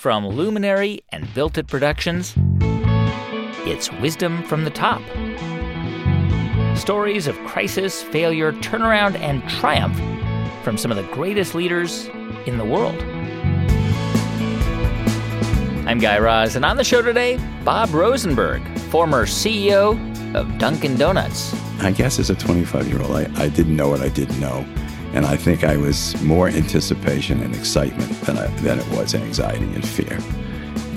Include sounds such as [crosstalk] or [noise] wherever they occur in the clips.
From Luminary and Built It Productions, it's Wisdom from the Top. Stories of crisis, failure, turnaround, and triumph from some of the greatest leaders in the world. I'm Guy Raz, and on the show today, Bob Rosenberg, former CEO of Dunkin' Donuts. I guess as a 25 year old, I, I didn't know what I didn't know. And I think I was more anticipation and excitement than, I, than it was anxiety and fear.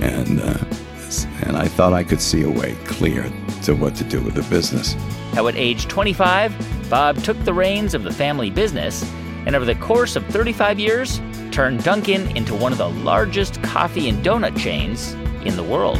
And, uh, and I thought I could see a way clear to what to do with the business. Now, at age 25, Bob took the reins of the family business and over the course of 35 years, turned Dunkin' into one of the largest coffee and donut chains in the world.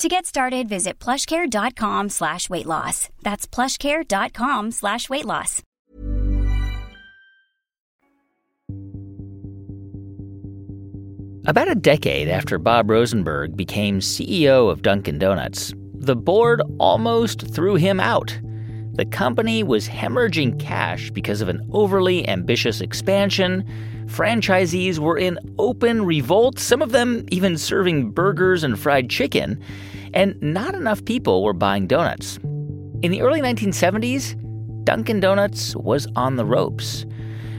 To get started, visit plushcare.com slash weight loss. That's plushcare.com slash weight loss. About a decade after Bob Rosenberg became CEO of Dunkin' Donuts, the board almost threw him out. The company was hemorrhaging cash because of an overly ambitious expansion. Franchisees were in open revolt, some of them even serving burgers and fried chicken, and not enough people were buying donuts. In the early 1970s, Dunkin' Donuts was on the ropes.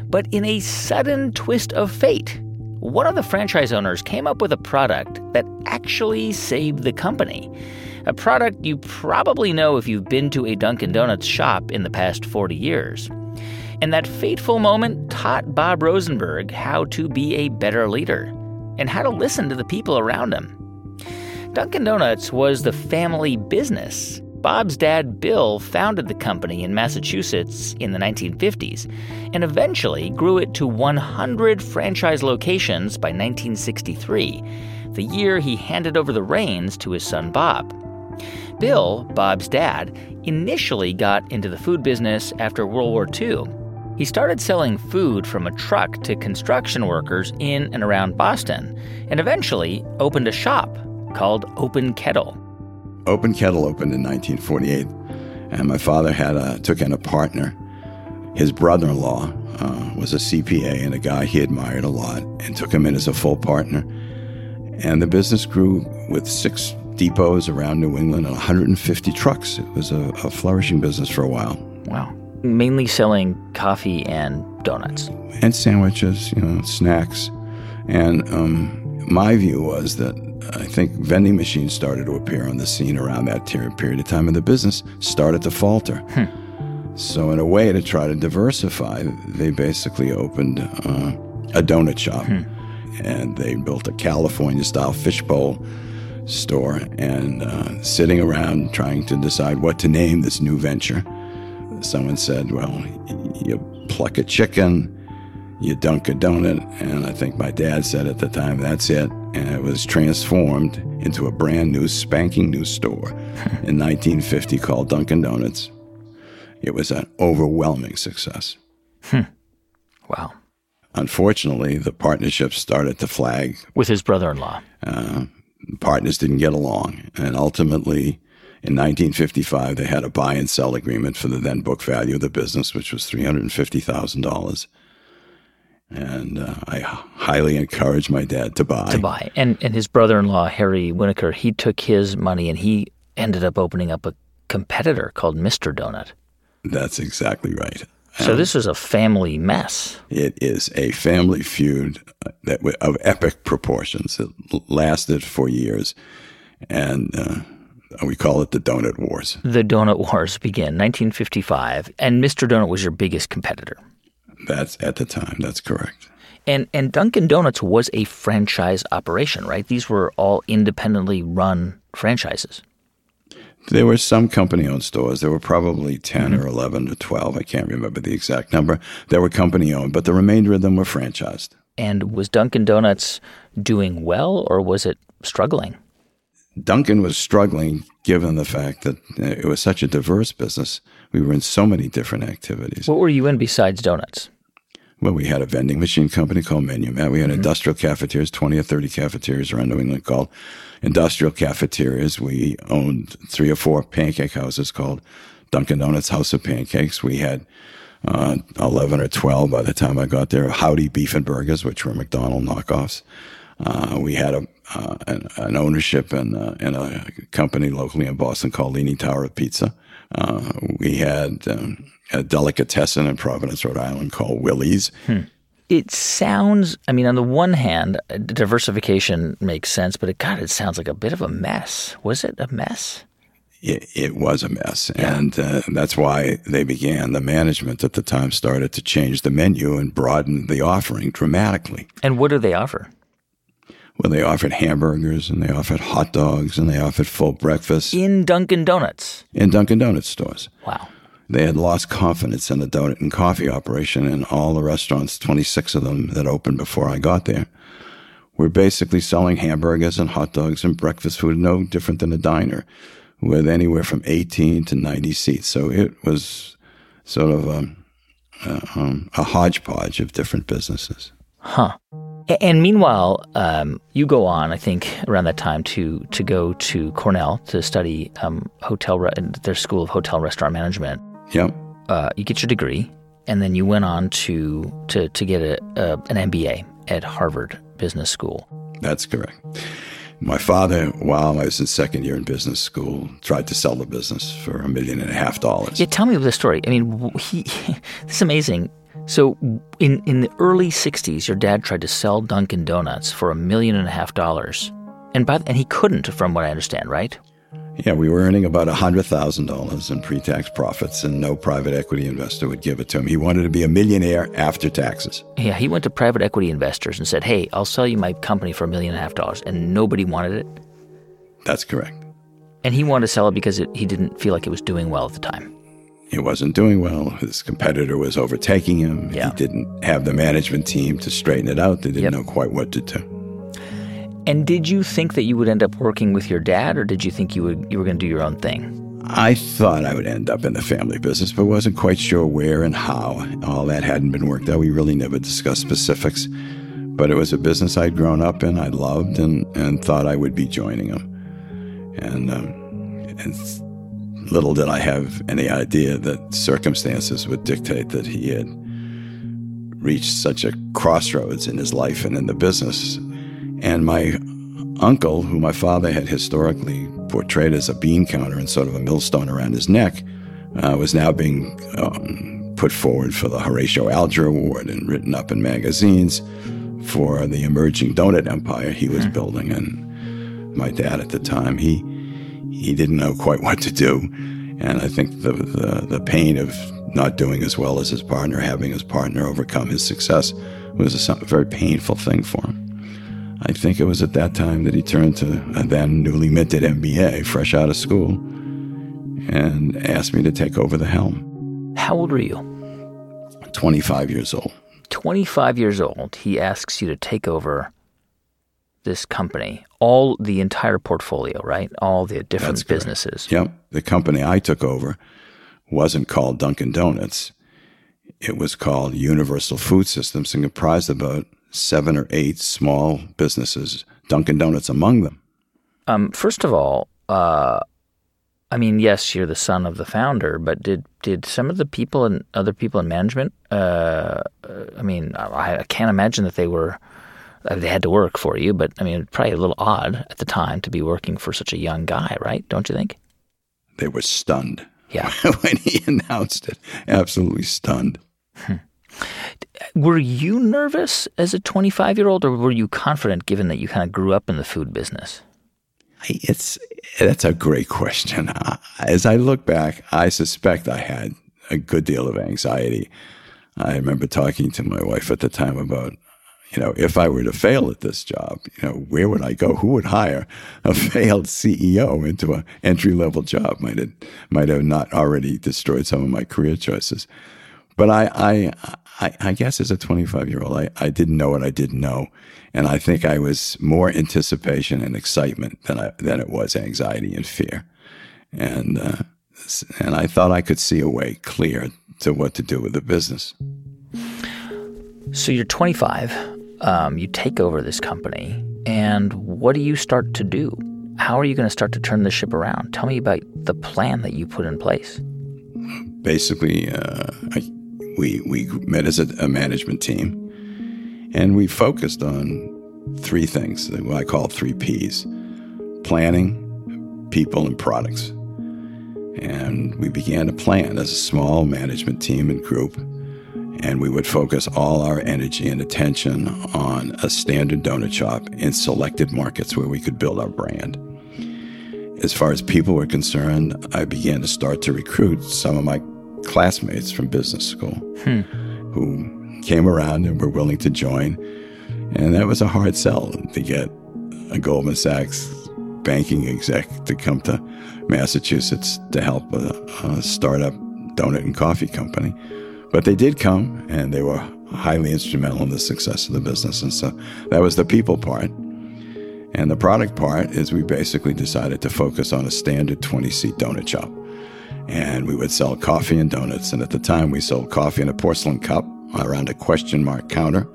But in a sudden twist of fate, one of the franchise owners came up with a product that actually saved the company. A product you probably know if you've been to a Dunkin' Donuts shop in the past 40 years. And that fateful moment taught Bob Rosenberg how to be a better leader and how to listen to the people around him. Dunkin' Donuts was the family business. Bob's dad, Bill, founded the company in Massachusetts in the 1950s and eventually grew it to 100 franchise locations by 1963, the year he handed over the reins to his son Bob. Bill, Bob's dad, initially got into the food business after World War II. He started selling food from a truck to construction workers in and around Boston and eventually opened a shop called Open Kettle. Open Kettle opened in 1948, and my father had a, took in a partner. His brother-in-law uh, was a CPA and a guy he admired a lot, and took him in as a full partner. And the business grew with six depots around New England and 150 trucks. It was a, a flourishing business for a while. Wow. Mainly selling coffee and donuts. And sandwiches, you know, snacks. And um, my view was that I think vending machines started to appear on the scene around that period of time, and the business started to falter. Hmm. So, in a way, to try to diversify, they basically opened uh, a donut shop, hmm. and they built a California-style fishbowl store. And uh, sitting around trying to decide what to name this new venture, someone said, "Well, you pluck a chicken." you dunk a donut. And I think my dad said at the time, that's it. And it was transformed into a brand new, spanking new store in [laughs] 1950 called Dunkin' Donuts. It was an overwhelming success. Hmm. Wow. Unfortunately, the partnership started to flag. With his brother in law. Uh, partners didn't get along. And ultimately, in 1955, they had a buy and sell agreement for the then book value of the business, which was $350,000 and uh, I highly encourage my dad to buy. To buy, and and his brother-in-law Harry Winokur, he took his money and he ended up opening up a competitor called Mister Donut. That's exactly right. So this was a family mess. It is a family feud uh, that of epic proportions. It lasted for years, and uh, Uh, we call it the Donut Wars. The Donut Wars begin 1955, and Mr. Donut was your biggest competitor. That's at the time. That's correct. And and Dunkin' Donuts was a franchise operation, right? These were all independently run franchises. There were some company-owned stores. There were probably 10 mm-hmm. or 11 or 12. I can't remember the exact number. That were company-owned, but the remainder of them were franchised. And was Dunkin' Donuts doing well or was it struggling? Dunkin' was struggling given the fact that it was such a diverse business. We were in so many different activities. What were you in besides donuts? Well, we had a vending machine company called Menu Mat. We had industrial cafeterias, 20 or 30 cafeterias around New England called industrial cafeterias. We owned three or four pancake houses called Dunkin' Donuts House of Pancakes. We had uh, 11 or 12 by the time I got there, Howdy Beef and Burgers, which were McDonald knockoffs. Uh, we had a, uh, an, an ownership in, uh, in a company locally in Boston called Leaning Tower of Pizza. Uh, we had um, a delicatessen in Providence, Rhode Island called Willie's. It sounds, I mean, on the one hand, uh, diversification makes sense, but it, God, it sounds like a bit of a mess. Was it a mess? It, it was a mess. And uh, that's why they began, the management at the time started to change the menu and broaden the offering dramatically. And what do they offer? Well, they offered hamburgers and they offered hot dogs and they offered full breakfast In Dunkin' Donuts. in Dunkin' Donuts stores. Wow. They had lost confidence in the donut and coffee operation, and all the restaurants, 26 of them that opened before I got there, were basically selling hamburgers and hot dogs and breakfast food, no different than a diner, with anywhere from 18 to 90 seats. So it was sort of a, a, um, a hodgepodge of different businesses. Huh. And meanwhile, um, you go on, I think, around that time to to go to Cornell to study um, hotel re- their school of hotel restaurant management. Yep. Uh, you get your degree, and then you went on to to to get a, a an MBA at Harvard Business School. That's correct. My father, while I was in second year in business school, tried to sell the business for a million and a half dollars. Yeah, tell me the story. I mean, he, [laughs] this is amazing. So, in in the early '60s, your dad tried to sell Dunkin' Donuts for a million and a half dollars, and by and he couldn't, from what I understand, right? Yeah, we were earning about $100,000 in pre tax profits, and no private equity investor would give it to him. He wanted to be a millionaire after taxes. Yeah, he went to private equity investors and said, "Hey, I'll sell you my company for a million and a half dollars. and nobody wanted it. That's correct. And he wanted to sell it because it, he didn't feel like it was doing well at the time. He wasn't doing well. His competitor was overtaking him. Yeah. He didn't have the management team to straighten it out. They didn't Yep. know quite what to do. And did you think that you would end up working with your dad, or did you think you would you were going to do your own thing? I thought I would end up in the family business, but wasn't quite sure where and how. All that hadn't been worked out. We really never discussed specifics. But it was a business I'd grown up in, I loved, and, and thought I would be joining him. And, um, and little did I have any idea that circumstances would dictate that he had reached such a crossroads in his life and in the business. And my uncle, who my father had historically portrayed as a bean counter and sort of a millstone around his neck, uh, was now being um, put forward for the Horatio Alger Award and written up in magazines for the emerging donut empire he was building. And my dad at the time, he he didn't know quite what to do, and I think the the, the pain of not doing as well as his partner, having his partner overcome his success, was a very painful thing for him. I think it was at that time that he turned to a then newly minted MBA, fresh out of school, and asked me to take over the helm. How old were you? 25 years old. 25 years old. He asks you to take over this company, all the entire portfolio, right? All the different That's correct. businesses. Yep. The company I took over wasn't called Dunkin' Donuts. It was called Universal Food Systems and comprised about seven or eight small businesses, Dunkin' Donuts among them. Um, first of all, uh, I mean, yes, you're the son of the founder, but did did some of the people and other people in management? Uh, uh, I mean, I, I can't imagine that they were they had to work for you, but I mean, probably a little odd at the time to be working for such a young guy, right? Don't you think? They were stunned Yeah. [laughs] when he announced it. Absolutely stunned. Hmm. Were you nervous as a 25 year old, or were you confident given that you kind of grew up in the food business? It's that's a great question. [laughs] As I look back, I suspect I had a good deal of anxiety. I remember talking to my wife at the time about, you know, if I were to fail at this job, you know, where would I go? Who would hire a [laughs] failed CEO into an entry level job? Might have might have not already destroyed some of my career choices. But I, I, I, I guess as a 25 year old, I, I didn't know what I didn't know. And I think I was more anticipation and excitement than I, than it was anxiety and fear. And, uh, and I thought I could see a way clear to what to do with the business. So you're 25, um, you take over this company, and what do you start to do? How are you going to start to turn the ship around? Tell me about the plan that you put in place. Basically, uh, I, we we met as a, a management team, and we focused on three things what I call three P's: planning, people, and products. And we began to plan as a small management team and group. And we would focus all our energy and attention on a standard donut shop in selected markets where we could build our brand. As far as people were concerned, I began to start to recruit some of my classmates from business school hmm. who came around and were willing to join. And that was a hard sell to get a Goldman Sachs banking exec to come to Massachusetts to help a, a startup donut and coffee company. But they did come and they were highly instrumental in the success of the business. And so that was the people part. And the product part is we basically decided to focus on a standard 20 seat donut shop and we would sell coffee and donuts. And at the time, we sold coffee in a porcelain cup around a question mark counter,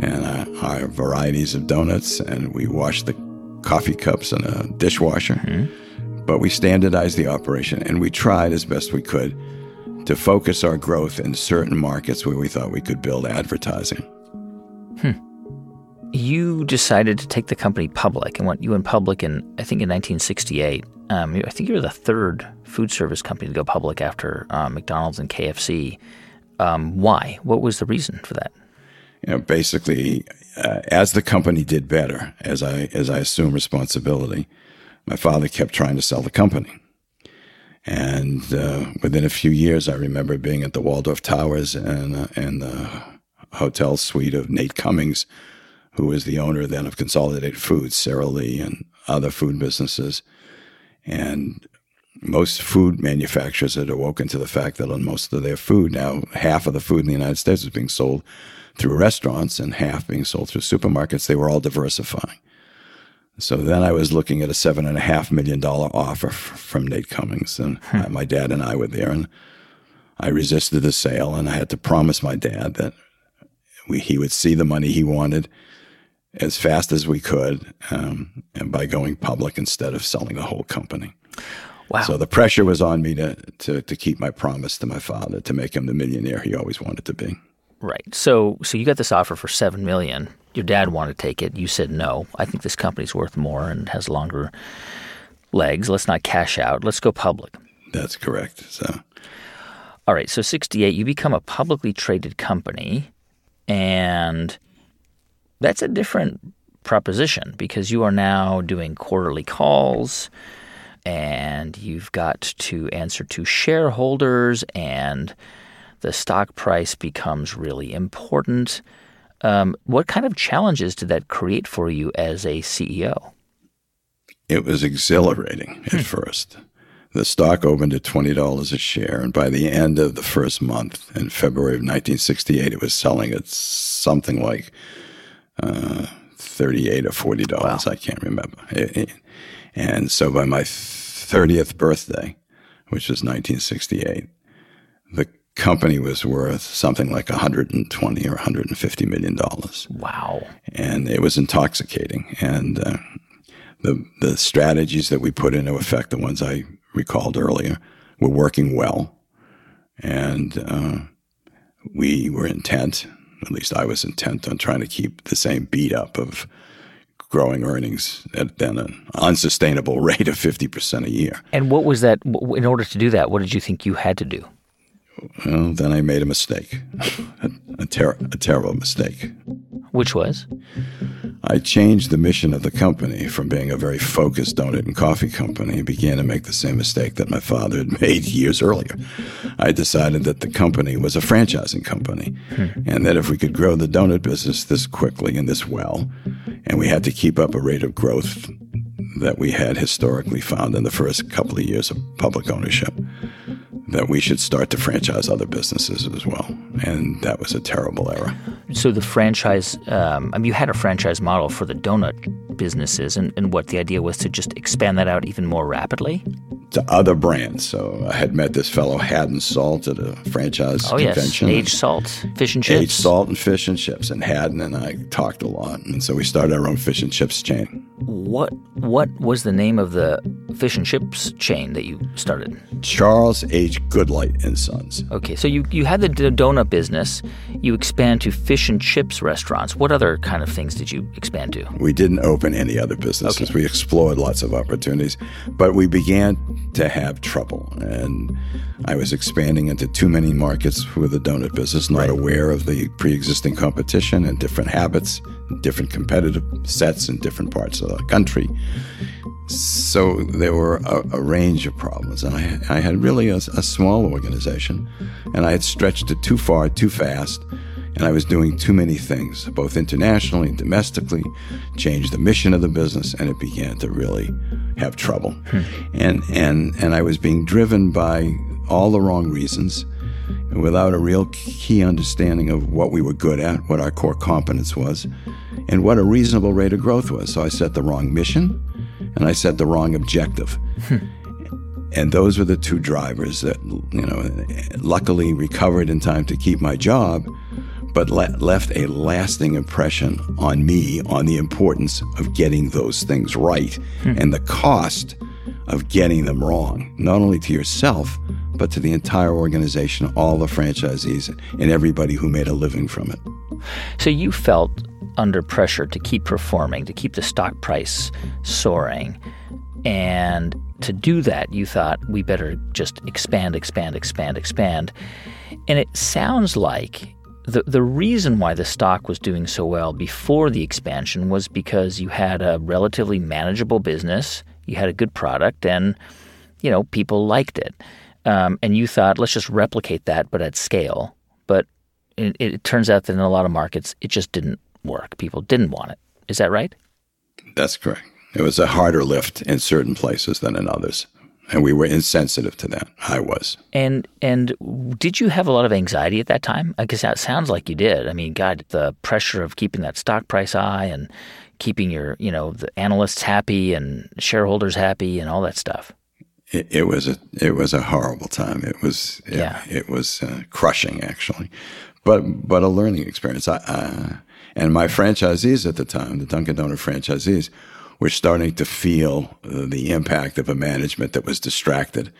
and uh, our varieties of donuts. And we washed the coffee cups in a dishwasher. Mm-hmm. But we standardized the operation, and we tried as best we could to focus our growth in certain markets where we thought we could build advertising. Hmm. You decided to take the company public and went you went public in I think in 1968. Um, I think you were the third food service company to go public after uh, McDonald's and KFC. Um, why? What was the reason for that? You know, basically, uh, as the company did better, as I as I assumed responsibility, my father kept trying to sell the company. And uh, within a few years, I remember being at the Waldorf Towers and uh, and the hotel suite of Nate Cummings, who was the owner then of Consolidated Foods, Sara Lee, and other food businesses. And most food manufacturers had awoken to the fact that on most of their food now, half of the food in the United States was being sold through restaurants and half being sold through supermarkets. They were all diversifying. So then I was looking at a seven and a half million dollar offer f- from Nate Cummings, and hmm. my dad and I were there, and I resisted the sale, and I had to promise my dad that we, he would see the money he wanted as fast as we could, um, and by going public instead of selling the whole company. Wow. So the pressure was on me to, to, to keep my promise to my father to make him the millionaire he always wanted to be. Right. So so you got this offer for seven million. Your dad wanted to take it. You said no. I think this company's worth more and has longer legs. Let's not cash out. Let's go public. That's correct. So All right, so 68 you become a publicly traded company and that's a different proposition because you are now doing quarterly calls and you've got to answer to shareholders, and the stock price becomes really important. Um, what kind of challenges did that create for you as a CEO? It was exhilarating at hmm. first. The stock opened at $20 a share, and by the end of the first month in February of 1968, it was selling at something like uh, 38 or $40. Wow. I can't remember. It, it, and so by my 30th birthday, which was 1968, the company was worth something like 120 or 150 million dollars. Wow! And it was intoxicating. And uh, the the strategies that we put into effect, the ones I recalled earlier, were working well, and uh, we were intent. At least I was intent on trying to keep the same beat up of growing earnings at then an unsustainable [laughs] rate of 50% a year. And what was that? In order to do that, what did you think you had to do? Well, then I made a mistake, a, a, ter- a terrible mistake. Which was? I changed the mission of the company from being a very focused donut and coffee company and began to make the same mistake that my father had made [laughs] years earlier. I decided that the company was a franchising company hmm. and that if we could grow the donut business this quickly and this well, and we had to keep up a rate of growth that we had historically found in the first couple of years of public ownership, that we should start to franchise other businesses as well. And that was a terrible error. So the franchise, um, I mean, you had a franchise model for the donut businesses, and, and what the idea was to just expand that out even more rapidly? To other brands. So I had met this fellow, Haddon Salt, at a franchise oh, convention. Yes. H. Salt, Fish and Chips. H. Salt and Fish and Chips. And Haddon and I talked a lot. And so we started our own fish and chips chain. What What was the name of the fish and chips chain that you started? Charles H. Goodlight and Sons. Okay, so you, you had the donut business. You expand to fish and chips restaurants. What other kind of things did you expand to? We didn't open any other businesses. Okay. We explored lots of opportunities, but we began to have trouble. And I was expanding into too many markets with the donut business, not right. aware of the pre existing competition and different habits, different competitive sets in different parts of the country. So there were a, a range of problems, and I, I had really a, a small organization, and I had stretched it too far, too fast, and I was doing too many things, both internationally and domestically, changed the mission of the business, and it began to really have trouble. Hmm. And, and, and I was being driven by all the wrong reasons without a real key understanding of what we were good at, what our core competence was, and what a reasonable rate of growth was. So I set the wrong mission and I set the wrong objective. and those were the two drivers that, you know, luckily recovered in time to keep my job, but le- left a lasting impression on me on the importance of getting those things right hmm. and the cost of getting them wrong, not only to yourself, but to the entire organization, all the franchisees, and everybody who made a living from it. So you felt under pressure to keep performing, to keep the stock price soaring. And to do that, you thought we better just expand, expand, expand, expand. And it sounds like the, the reason why the stock was doing so well before the expansion was because you had a relatively manageable business, you had a good product, and you know people liked it. Um, and you thought, let's just replicate that, but at scale. But it, it turns out that in a lot of markets, it just didn't work. People didn't want it. Is that right? That's correct. It was a harder lift in certain places than in others. And we were insensitive to that. I was. And and did you have a lot of anxiety at that time? Because that sounds like you did. I mean, God, the pressure of keeping that stock price high and keeping your, you know, the analysts happy and shareholders happy and all that stuff. It, it was a it was a horrible time. It was it, yeah. It was uh, crushing actually, but but a learning experience. I, uh, and my franchisees at the time, the Dunkin' Donut franchisees, were starting to feel uh, the impact of a management that was distracted.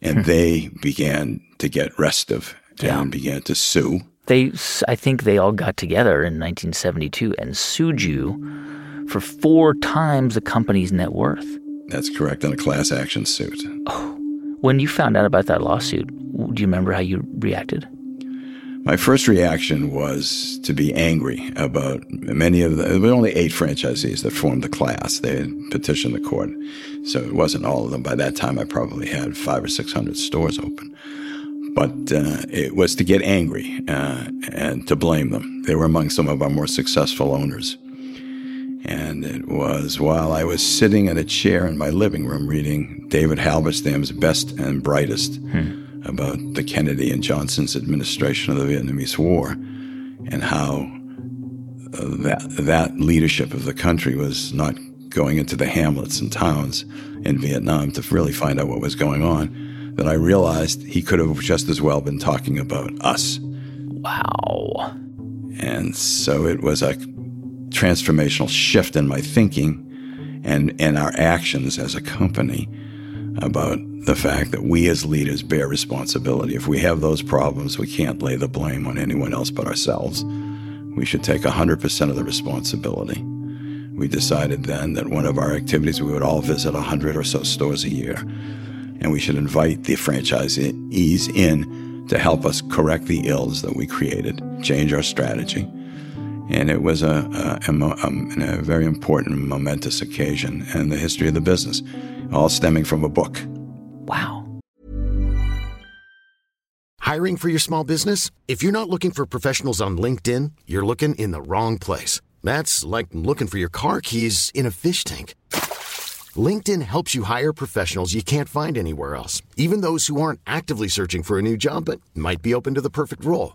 And hmm. they began to get restive yeah. and began to sue. They, I think they all got together in 1972 and sued you for four times the company's net worth. That's correct, on a class action suit. Oh. When you found out about that lawsuit, do you remember how you reacted? My first reaction was to be angry about many of the, there were only eight franchisees that formed the class. They petitioned the court. So it wasn't all of them. By that time, I probably had five or 600 stores open. But uh, it was to get angry uh, and to blame them. They were among some of our more successful owners. And it was while I was sitting in a chair in my living room reading David Halberstam's Best and Brightest. Hmm about the Kennedy and Johnson's administration of the Vietnamese War and how uh, that, that leadership of the country was not going into the hamlets and towns in Vietnam to really find out what was going on, that I realized he could have just as well been talking about us. Wow. And so it was a transformational shift in my thinking and, and our actions as a company about the fact that we as leaders bear responsibility. If we have those problems, we can't lay the blame on anyone else but ourselves. We should take 100% of the responsibility. We decided then that one of our activities, we would all visit 100 or so stores a year, and we should invite the franchisees in to help us correct the ills that we created, change our strategy. And it was a, a, a, um, a very important, momentous occasion in the history of the business, all stemming from a book. Wow. Hiring for your small business? If you're not looking for professionals on LinkedIn, you're looking in the wrong place. That's like looking for your car keys in a fish tank. LinkedIn helps you hire professionals you can't find anywhere else, even those who aren't actively searching for a new job but might be open to the perfect role.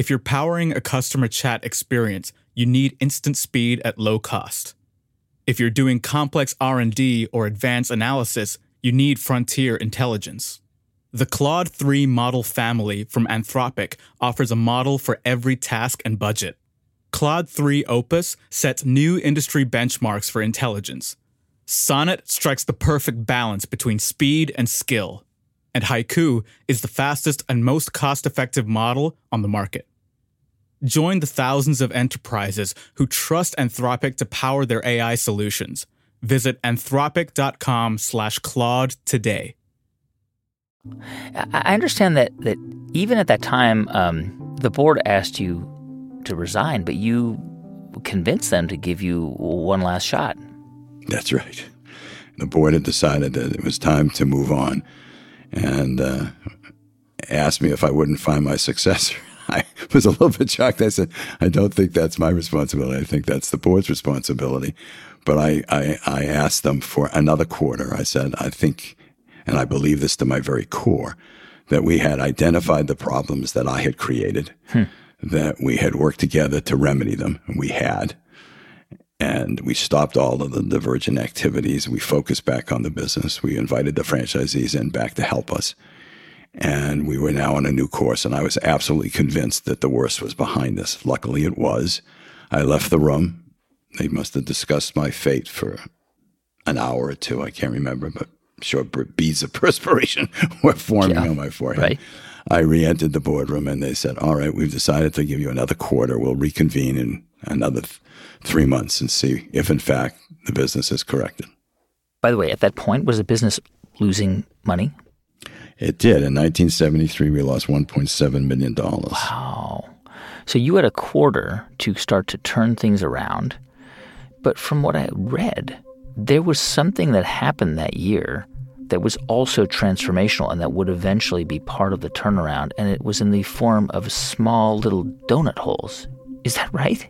If you're powering a customer chat experience, you need instant speed at low cost. If you're doing complex R&D or advanced analysis, you need frontier intelligence. The Claude 3 model family from Anthropic offers a model for every task and budget. Claude 3 Opus sets new industry benchmarks for intelligence. Sonnet strikes the perfect balance between speed and skill. And Haiku is the fastest and most cost effective model on the market. Join the thousands of enterprises who trust Anthropic to power their AI solutions. Visit anthropic.com slash Claude today. I understand that, that even at that time, um, the board asked you to resign, but you convinced them to give you one last shot. That's right. The board had decided that it was time to move on and uh, asked me if I wouldn't find my successor. [laughs] I was a little bit shocked. I said, I don't think that's my responsibility. I think that's the board's responsibility. But I, I, I asked them for another quarter. I said, I think, and I believe this to my very core, that we had identified the problems that I had created, hmm. that we had worked together to remedy them, and we had. And we stopped all of the divergent activities. We focused back on the business. We invited the franchisees in back to help us. And we were now on a new course. And I was absolutely convinced that the worst was behind us. Luckily, it was. I left the room. They must have discussed my fate for an hour or two. I can't remember, but sure, beads of [laughs] perspiration were forming yeah, on my forehead. Right. I re entered the boardroom and they said, All right, we've decided to give you another quarter. We'll reconvene in another th- three months and see if, in fact, the business is corrected. By the way, at that point, was the business losing money? It did. In 1973, we lost $1.7 million. Wow. So you had a quarter to start to turn things around. But from what I read, there was something that happened that year that was also transformational and that would eventually be part of the turnaround. And it was in the form of small little donut holes. Is that right?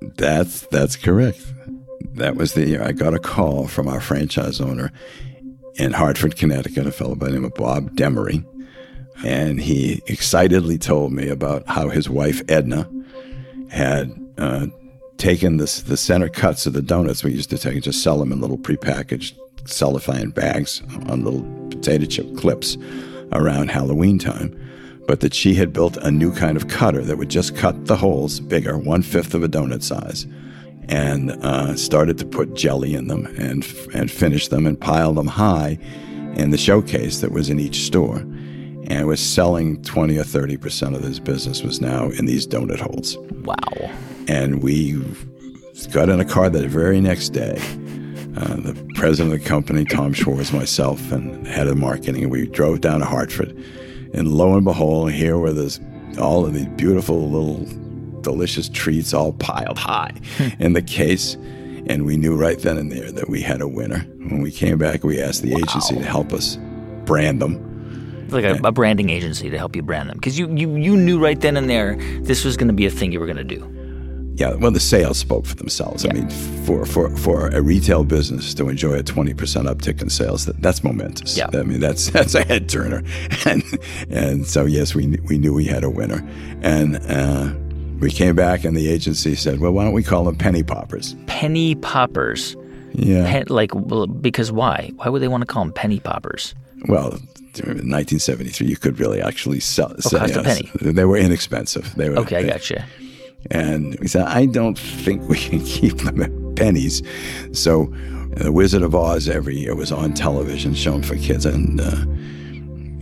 That's that's correct. That was the year I got a call from our franchise owner in Hartford, Connecticut, a fellow by the name of Bob Demery. And he excitedly told me about how his wife, Edna, had uh, taken this, the center cuts of the donuts we used to take and just sell them in little prepackaged cellophane bags on little potato chip clips around Halloween time. But that she had built a new kind of cutter that would just cut the holes bigger, one fifth of a donut size and uh, started to put jelly in them and and finish them and pile them high in the showcase that was in each store, and was selling twenty or thirty percent of this business was now in these donut holes. Wow! And we got in a car that very next day, uh, the president of the company, Tom Schwartz, myself, and head of marketing. And we drove down to Hartford. And lo and behold, here were this, all of these beautiful little delicious treats all piled high in the case. And we knew right then and there that we had a winner. When we came back, we asked the wow. agency to help us brand them. Like a, a branding agency to help you brand them. Because you, you, you knew right then and there this was going to be a thing you were going to do. Yeah, well, the sales spoke for themselves. Yeah. I mean, for, for, for a retail business to enjoy a 20% uptick in sales, that, that's momentous. Yeah. I mean, that's [laughs] that's a head turner. And, and so, yes, we, we knew we had a winner. And uh, we came back, and the agency said, well, why don't we call them penny poppers? Penny poppers. Yeah. Pen, like, because why? Why would they want to call them penny poppers? Well, in 1973, you could really actually sell. Oh, cost a penny. They were inexpensive. They were, okay, I got you. And we said, I don't think we can [laughs] keep them at pennies. So The Wizard of Oz every year was on television, shown for kids. And, uh,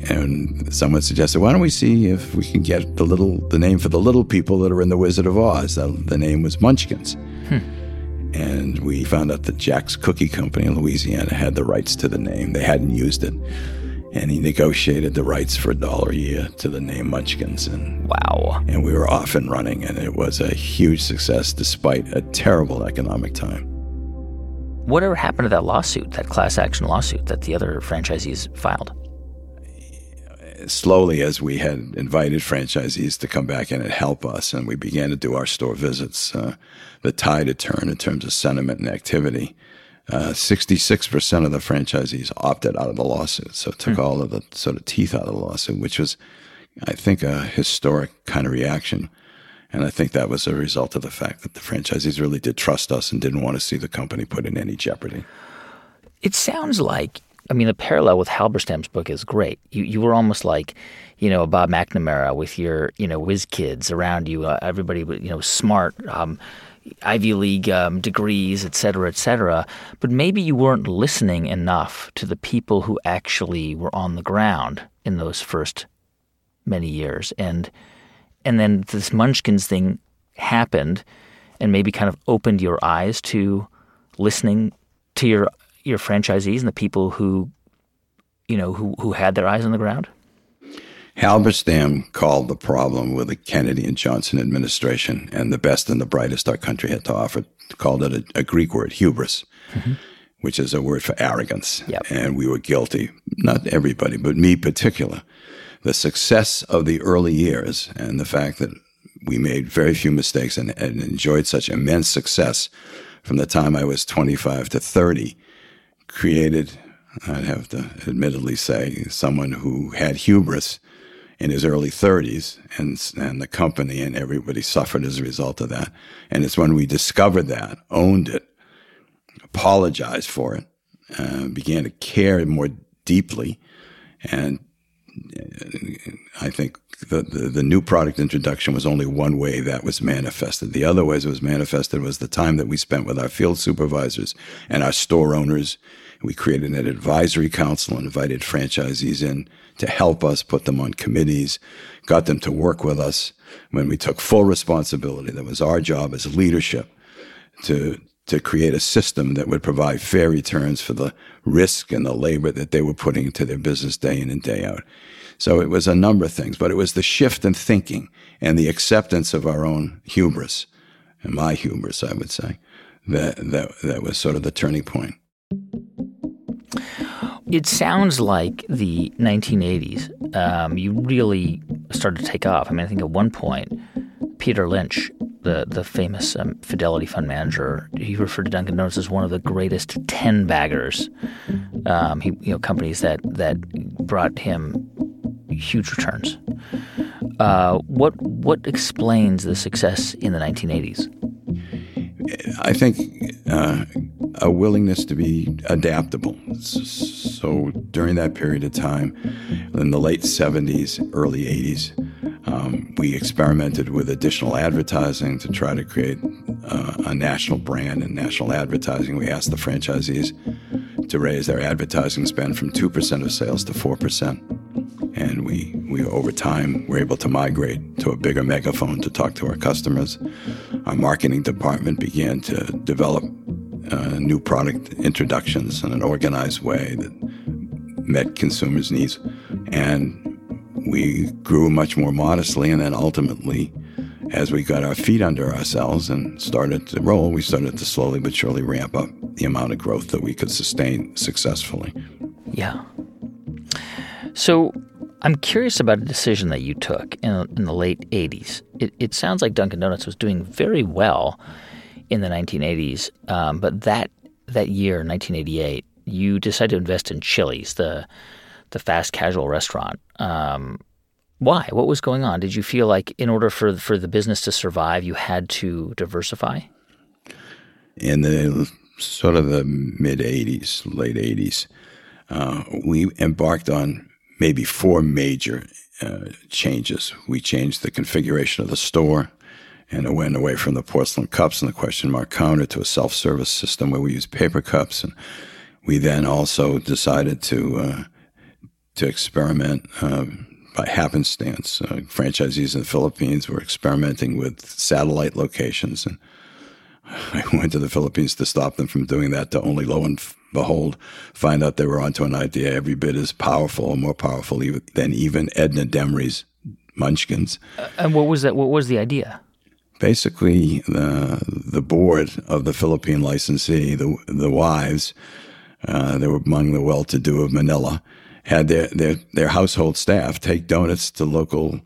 and someone suggested, why don't we see if we can get the little the name for the little people that are in the Wizard of Oz? The, name was Munchkins. Hmm. And we found out that Jack's Cookie Company in Louisiana had the rights to the name. They hadn't used it and he negotiated the rights for a dollar a year to the name Munchkins. And wow! And we were off and running, and it was a huge success despite a terrible economic time. Whatever happened to that lawsuit, that class action lawsuit that the other franchisees filed? Slowly, as we had invited franchisees to come back in and help us, and we began to do our store visits, uh, the tide had turned in terms of sentiment and activity. 66% uh, of the franchisees opted out of the lawsuit. So it took hmm. all of the sort of teeth out of the lawsuit, which was, I think, a historic kind of reaction. And I think that was a result of the fact that the franchisees really did trust us and didn't want to see the company put in any jeopardy. It sounds like, I mean, the parallel with Halberstam's book is great. You, you were almost like, you know, Bob McNamara with your, you know, whiz kids around you, uh, everybody, you know, smart. Um, Ivy League um, degrees, et cetera, et cetera. But maybe you weren't listening enough to the people who actually were on the ground in those first many years. And and then this Munchkins thing happened and maybe kind of opened your eyes to listening to your your franchisees and the people who you know who who had their eyes on the ground? Halberstam called the problem with the Kennedy and Johnson administration and the best and the brightest our country had to offer, called it a, a Greek word, hubris, mm-hmm. which is a word for arrogance. Yep. And we were guilty, not everybody, but me particular. The success of the early years and the fact that we made very few mistakes and, and enjoyed such immense success from the time I was 25 to 30 created, I'd have to admittedly say, someone who had hubris in his early 30s, and and the company and everybody suffered as a result of that. And it's when we discovered that, owned it, apologized for it, uh, began to care more deeply, and I think the, the, the new product introduction was only one way that was manifested. The other ways it was manifested was the time that we spent with our field supervisors and our store owners. We created an advisory council and invited franchisees in to help us, put them on committees, got them to work with us when we took full responsibility. That was our job as leadership to to create a system that would provide fair returns for the risk and the labor that they were putting into their business day in and day out. So it was a number of things, but it was the shift in thinking and the acceptance of our own hubris, and my hubris, I would say, that that that was sort of the turning point. It sounds like the 1980s, um, you really started to take off. I mean, I think at one point, Peter Lynch, the, the famous um, Fidelity fund manager, he referred to Dunkin' Donuts as one of the greatest 10 baggers. Um, he, you know, companies that, that brought him huge returns. Uh, what, what explains the success in the 1980s? I think uh, a willingness to be adaptable. So during that period of time, in the late 70s, early 80s, um, we experimented with additional advertising to try to create uh, a national brand and national advertising. We asked the franchisees to raise their advertising spend from 2% of sales to 4%. And we, we, over time, were able to migrate to a bigger megaphone to talk to our customers. Our marketing department began to develop uh, new product introductions in an organized way that met consumers' needs. And we grew much more modestly, and then ultimately, as we got our feet under ourselves and started to roll, we started to slowly but surely ramp up the amount of growth that we could sustain successfully. Yeah. So I'm curious about a decision that you took in, in the late 80s. It, it, sounds like Dunkin' Donuts was doing very well in the 1980s, um, but that that year, 1988, you decided to invest in Chili's, the the fast casual restaurant. Um, why? What was going on? Did you feel like in order for for the business to survive, you had to diversify? In the sort of the mid '80s, late '80s, uh, we embarked on maybe four major uh, changes. We changed the configuration of the store, and it went away from the porcelain cups and the question mark counter to a self service system where we use paper cups. And we then also decided to uh, to experiment uh, by happenstance. Uh, franchisees in the Philippines were experimenting with satellite locations, and [laughs] I went to the Philippines to stop them from doing that. To only lo and behold, find out they were onto an idea every bit as powerful or more powerful than even Edna Demry's Munchkins. Uh, and what was that? What was the idea? Basically, the the board of the Philippine licensee, the the wives, uh, they were among the well-to-do of Manila, had their, their their household staff take donuts to local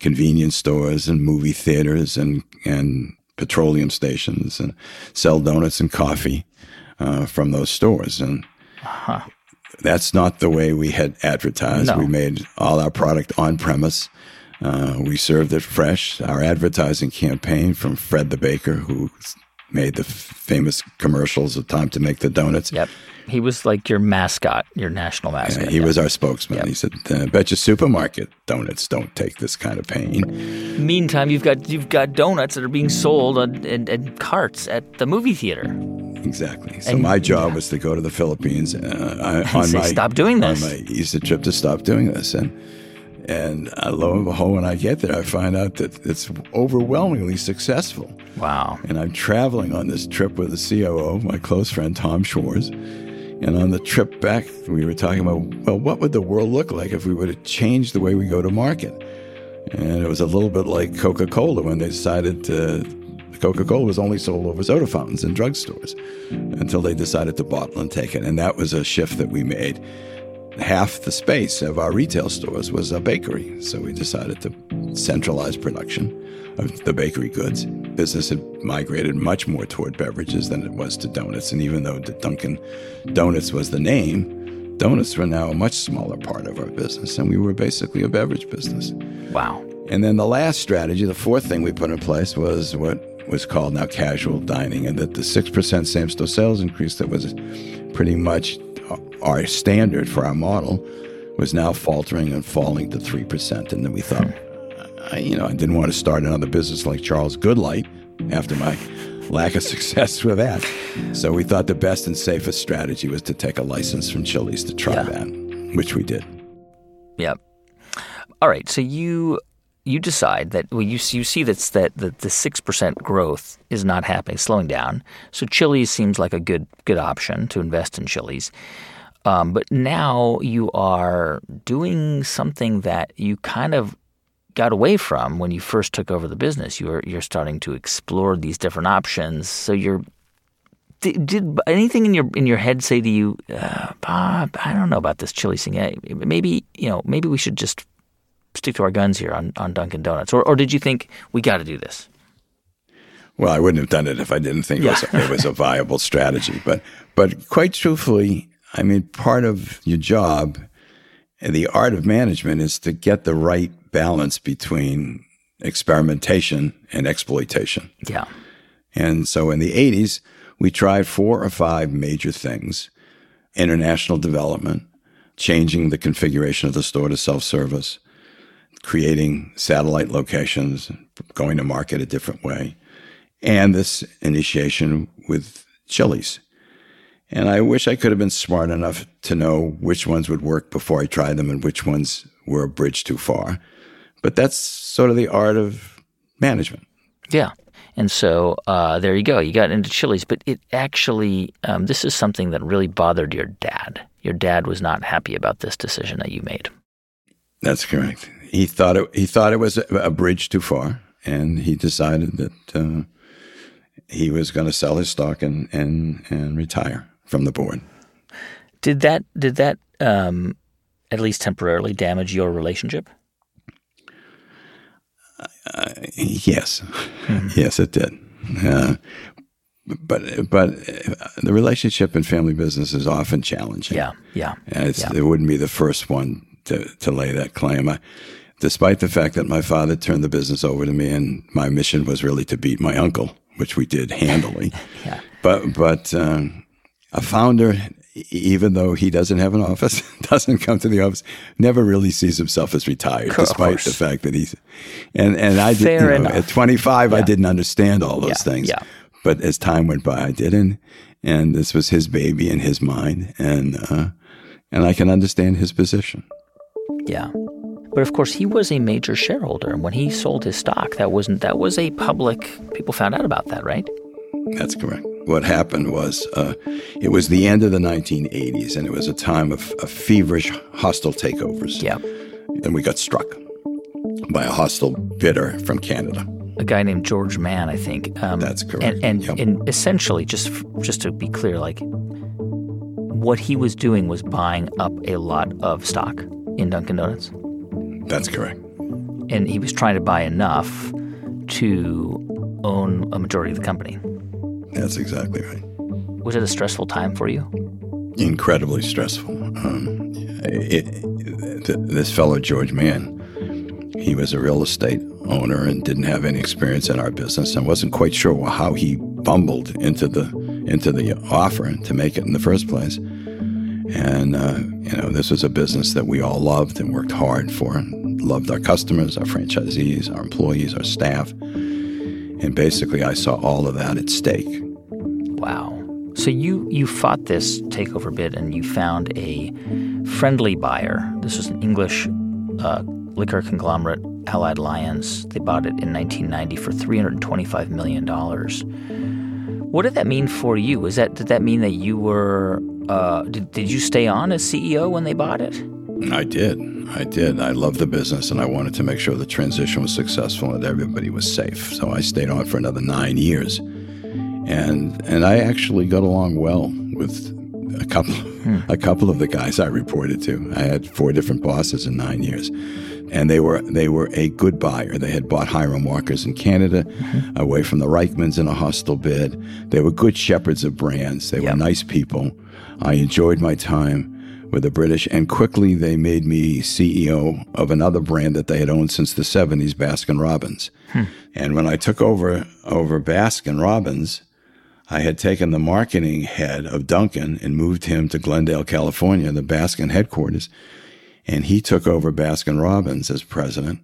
convenience stores and movie theaters and and petroleum stations and sell donuts and coffee uh, from those stores. And uh-huh. that's not the way we had advertised. No. We made all our product on premise. Uh, we served it fresh. Our advertising campaign from Fred the Baker, who made the f- famous commercials of Time to Make the Donuts. Yep. He was like your mascot, your national mascot. Yeah, he yeah. was our spokesman. Yep. He said, uh, "Bet your supermarket donuts don't take this kind of pain." Meantime, you've got you've got donuts that are being sold on, in, in carts at the movie theater. Exactly. So and, my job yeah. was to go to the Philippines uh, [laughs] on say, my stop doing this on my Easter trip to stop doing this, and and uh, lo and behold, when I get there, I find out that it's overwhelmingly successful. Wow! And I'm traveling on this trip with the COO, my close friend Tom Schwartz. And on the trip back, we were talking about, well, what would the world look like if we were to change the way we go to market? And it was a little bit like Coca Cola when they decided to Coca Cola was only sold over soda fountains and drugstores until they decided to bottle and take it. And that was a shift that we made. Half the space of our retail stores was a bakery. So we decided to centralize production of the bakery goods. Business had migrated much more toward beverages than it was to donuts. And even though Dunkin' Donuts was the name, donuts were now a much smaller part of our business. And we were basically a beverage business. Wow. And then the last strategy, the fourth thing we put in place was what was called now casual dining, and that the 6% same store sales increase that was pretty much uh, our standard for our model was now faltering and falling to 3%. And then we thought, I, you know, I didn't want to start another business like Charles Goodlight after my lack of [laughs] success with that. So we thought the best and safest strategy was to take a license from Chili's to try yeah. that, which we did. Yep. All right. So you you decide that well, you you see that's that the the six percent growth is not happening, slowing down. So Chili's seems like a good good option to invest in Chili's. Um, but now you are doing something that you kind of got away from when you first took over the business. You're you're starting to explore these different options. So you're did, did anything in your in your head say to you, uh, Bob? I don't know about this chili thing. Maybe you know. Maybe we should just stick to our guns here on, on Dunkin' Donuts? Or, or did you think we got to do this? Well, I wouldn't have done it if I didn't think yeah. it, was, it was a viable strategy. But, but quite truthfully, I mean, part of your job and the art of management is to get the right balance between experimentation and exploitation. Yeah. And so in the 80s, we tried four or five major things international development, changing the configuration of the store to self service, creating satellite locations, going to market a different way, and this initiation with Chili's. And I wish I could have been smart enough to know which ones would work before I tried them and which ones were a bridge too far. But that's sort of the art of management. Yeah. And so uh, there you go. You got into Chili's, but it actually um, this is something that really bothered your dad. Your dad was not happy about this decision that you made. That's correct. He thought it. He thought it was a, a bridge too far, and he decided that uh, he was going to sell his stock and, and and retire from the board. Did that did that um, at least temporarily damage your relationship? Uh, yes, mm-hmm. yes, it did. Uh, but but the relationship in family business is often challenging. Yeah, yeah. Yeah. it wouldn't be the first one to to lay that claim. I, despite the fact that my father turned the business over to me, and my mission was really to beat my uncle, which we did handily. [laughs] yeah. But but um, a founder even though he doesn't have an office, [laughs] doesn't come to the office, never really sees himself as retired, of despite course. the fact that he's. And and I did you know, at 25, I didn't understand all those Yeah, things. yeah. But as time went by, I did, and and this was his baby in his mind, and uh, and I can understand his position. Yeah. But of course, he was a major shareholder, and when he sold his stock, that wasn't that was a public. People found out about that, right? That's correct. What happened was uh, it was the end of the 1980s, and it was a time of, of feverish hostile takeovers. Yeah. And we got struck by a hostile bidder from Canada. A guy named George Mann, I think. Um, That's correct. And and, Yep. and essentially, just just to be clear, like what he was doing was buying up a lot of stock in Dunkin' Donuts, That's correct. and he was trying to buy enough to own a majority of the company. That's exactly right. Was it a stressful time for you? Incredibly stressful. Um, it, th- this fellow, George Mann, he was a real estate owner and didn't have any experience in our business and wasn't quite sure how he bumbled into the into the offer to make it in the first place. And uh, you know, this was a business that we all loved and worked hard for, and loved our customers, our franchisees, our employees, our staff. And basically, I saw all of that at stake. Wow. So you you fought this takeover bid and you found a friendly buyer. This was an English uh, liquor conglomerate, Allied Lyons. They bought it in 1990 for 325 million dollars. What did that mean for you? Is that did that mean that you were uh, did, did you stay on as CEO when they bought it? I did. I did. I loved the business and I wanted to make sure the transition was successful and everybody was safe. So I stayed on for another nine years. And and I actually got along well with a couple [laughs] a couple of the guys I reported to. I had four different bosses in nine years. And they were they were a good buyer. They had bought Hiram Walkers in Canada, mm-hmm. away from the Reichmans in a hostile bid. They were good shepherds of brands. They Yep. were nice people. I enjoyed my time with the British, and quickly they made me CEO of another brand that they had owned since the 70s, Baskin Robbins. Hmm. And when I took over over Baskin Robbins, I had taken the marketing head of Dunkin' and moved him to Glendale, California, the Baskin headquarters. And he took over Baskin Robbins as president.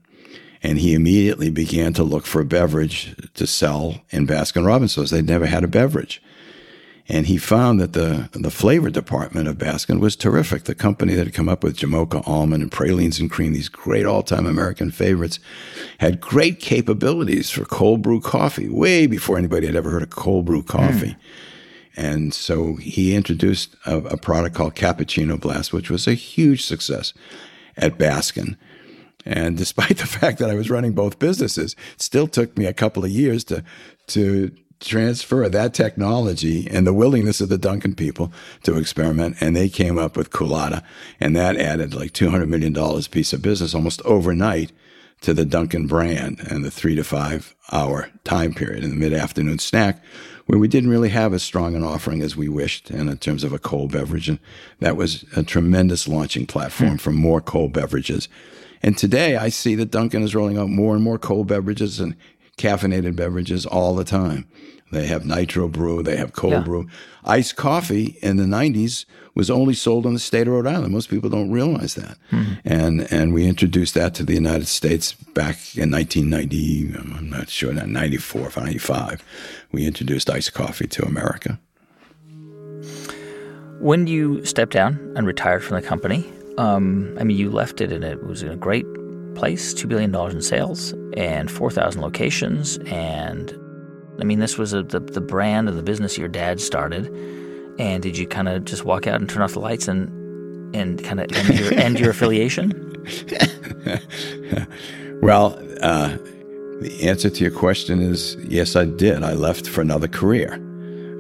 And he immediately began to look for a beverage to sell in Baskin Robbins stores. They'd never had a beverage. And he found that the, the flavor department of Baskin was terrific. The company that had come up with Jamoca almond and pralines and cream, these great all time American favorites, had great capabilities for cold brew coffee, way before anybody had ever heard of cold brew coffee. Hmm. And so he introduced a, a product called Cappuccino Blast, which was a huge success at Baskin. And despite [laughs] the fact that I was running both businesses, it still took me a couple of years to to transfer that technology and the willingness of the Dunkin' people to experiment. And they came up with Coolatta, and that added like two hundred million dollars piece of business almost overnight to the Dunkin' brand and the three to five hour time period in the mid afternoon snack, where we didn't really have as strong an offering as we wished and in terms of a cold beverage. And that was a tremendous launching platform hmm. for more cold beverages. And today I see that Dunkin' is rolling out more and more cold beverages and caffeinated beverages all the time. They have nitro brew, they have cold Yeah. brew. Iced coffee in the 90s was only sold in the state of Rhode Island. Most people don't realize that. And and we introduced that to the United States back in 1990, I'm not sure, 94, 95. We introduced iced coffee to America. When you stepped down and retired from the company, um, I mean, you left it and it was in a great place $2 billion in sales and 4,000 locations and I mean, this was a, the the brand and the business your dad started, and did you kind of just walk out and turn off the lights and and kind of end your [laughs] end your affiliation? [laughs] well, uh, the answer to your question is yes, I did. I left for another career.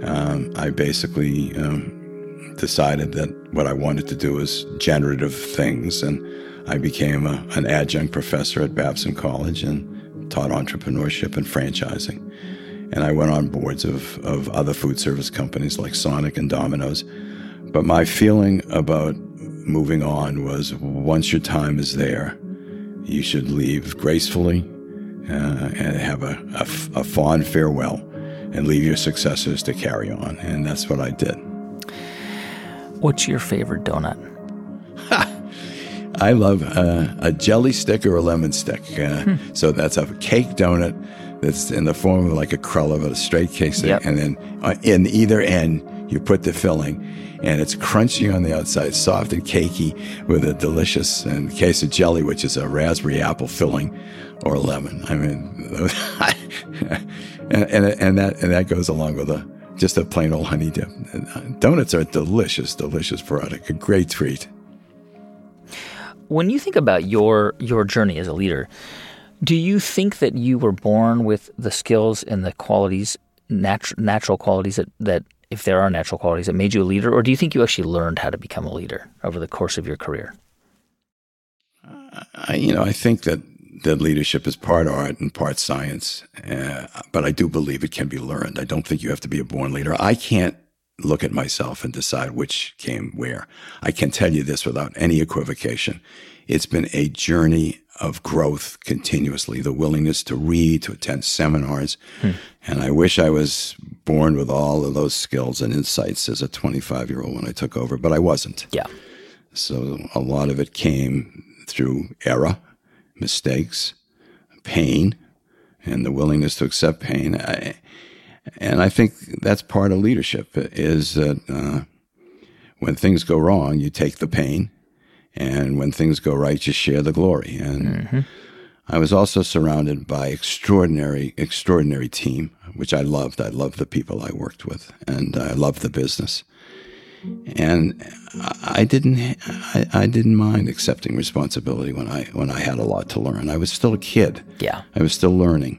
Um, I basically um, decided that what I wanted to do was generative things, and I became a, an adjunct professor at Babson College and taught entrepreneurship and franchising. And I went on boards of, of other food service companies like Sonic and Domino's. But my feeling about moving on was once your time is there, you should leave gracefully uh, and have a, a, a fond farewell and leave your successors to carry on. And that's what I did. What's your favorite donut? [laughs] I love uh, a jelly stick or a lemon stick. Uh, hmm. So that's a cake donut that's in the form of like a cruller, but a straight stick. Yep. And then uh, in either end, you put the filling, and it's crunchy on the outside, soft and cakey, with a delicious, case of jelly, which is a raspberry apple filling or lemon. I mean, [laughs] and, and, and, that and that goes along with a just a plain old honey dip. Donuts are a delicious, delicious product, a great treat. When you think about your your journey as a leader, do you think that you were born with the skills and the qualities, natu- natural qualities that, that, if there are natural qualities, that made you a leader? Or do you think you actually learned how to become a leader over the course of your career? I, you know, I think that, that leadership is part art and part science, uh, but I do believe it can be learned. I don't think you have to be a born leader. I can't look at myself and decide which came where. I can tell you this without any equivocation. It's been a journey of growth continuously, the willingness to read, to attend seminars. Hmm. And I wish I was born with all of those skills and insights as a 25 year old when I took over, but I wasn't. Yeah. So a lot of it came through error, mistakes, pain, and the willingness to accept pain. I, and I think that's part of leadership is that uh, when things go wrong, you take the pain and when things go right, you share the glory. And mm-hmm. I was also surrounded by extraordinary, extraordinary team, which I loved. I loved the people I worked with, and I loved the business. And I didn't, I, I didn't mind accepting responsibility when I when I had a lot to learn. I was still a kid. Yeah, I was still learning.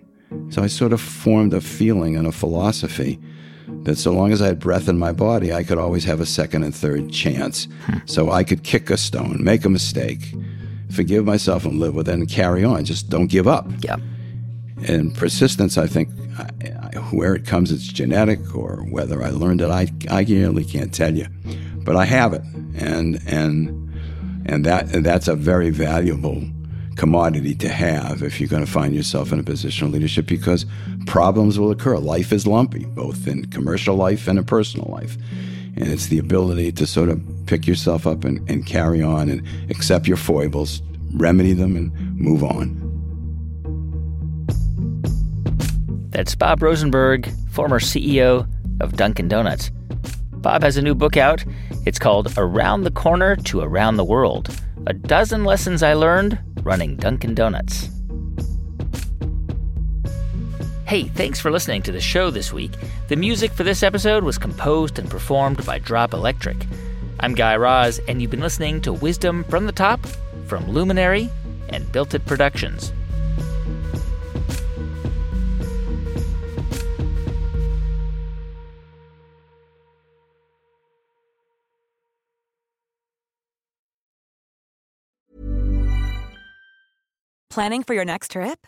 So I sort of formed a feeling and a philosophy that so long as I had breath in my body, I could always have a second and third chance. Hmm. So I could kick a stone, make a mistake, forgive myself and live with it and carry on. Just don't give up. Yeah. And persistence, I think, I, I, where it comes, it's genetic or whether I learned it, I, I really can't tell you. But I have it. And, and, and that, and that's a very valuable commodity to have if you're going to find yourself in a position of leadership because problems will occur. Life is lumpy, both in commercial life and in personal life. And it's the ability to sort of pick yourself up and, and carry on and accept your foibles, remedy them, and move on. That's Bob Rosenberg, former CEO of Dunkin' Donuts. Bob has a new book out. It's called Around the Corner to Around the World A Dozen Lessons I Learned running Dunkin' Donuts. Hey, thanks for listening to the show this week. The music for this episode was composed and performed by Drop Electric. I'm Guy Raz, and you've been listening to Wisdom from the Top from Luminary and Built It Productions. Planning for your next trip?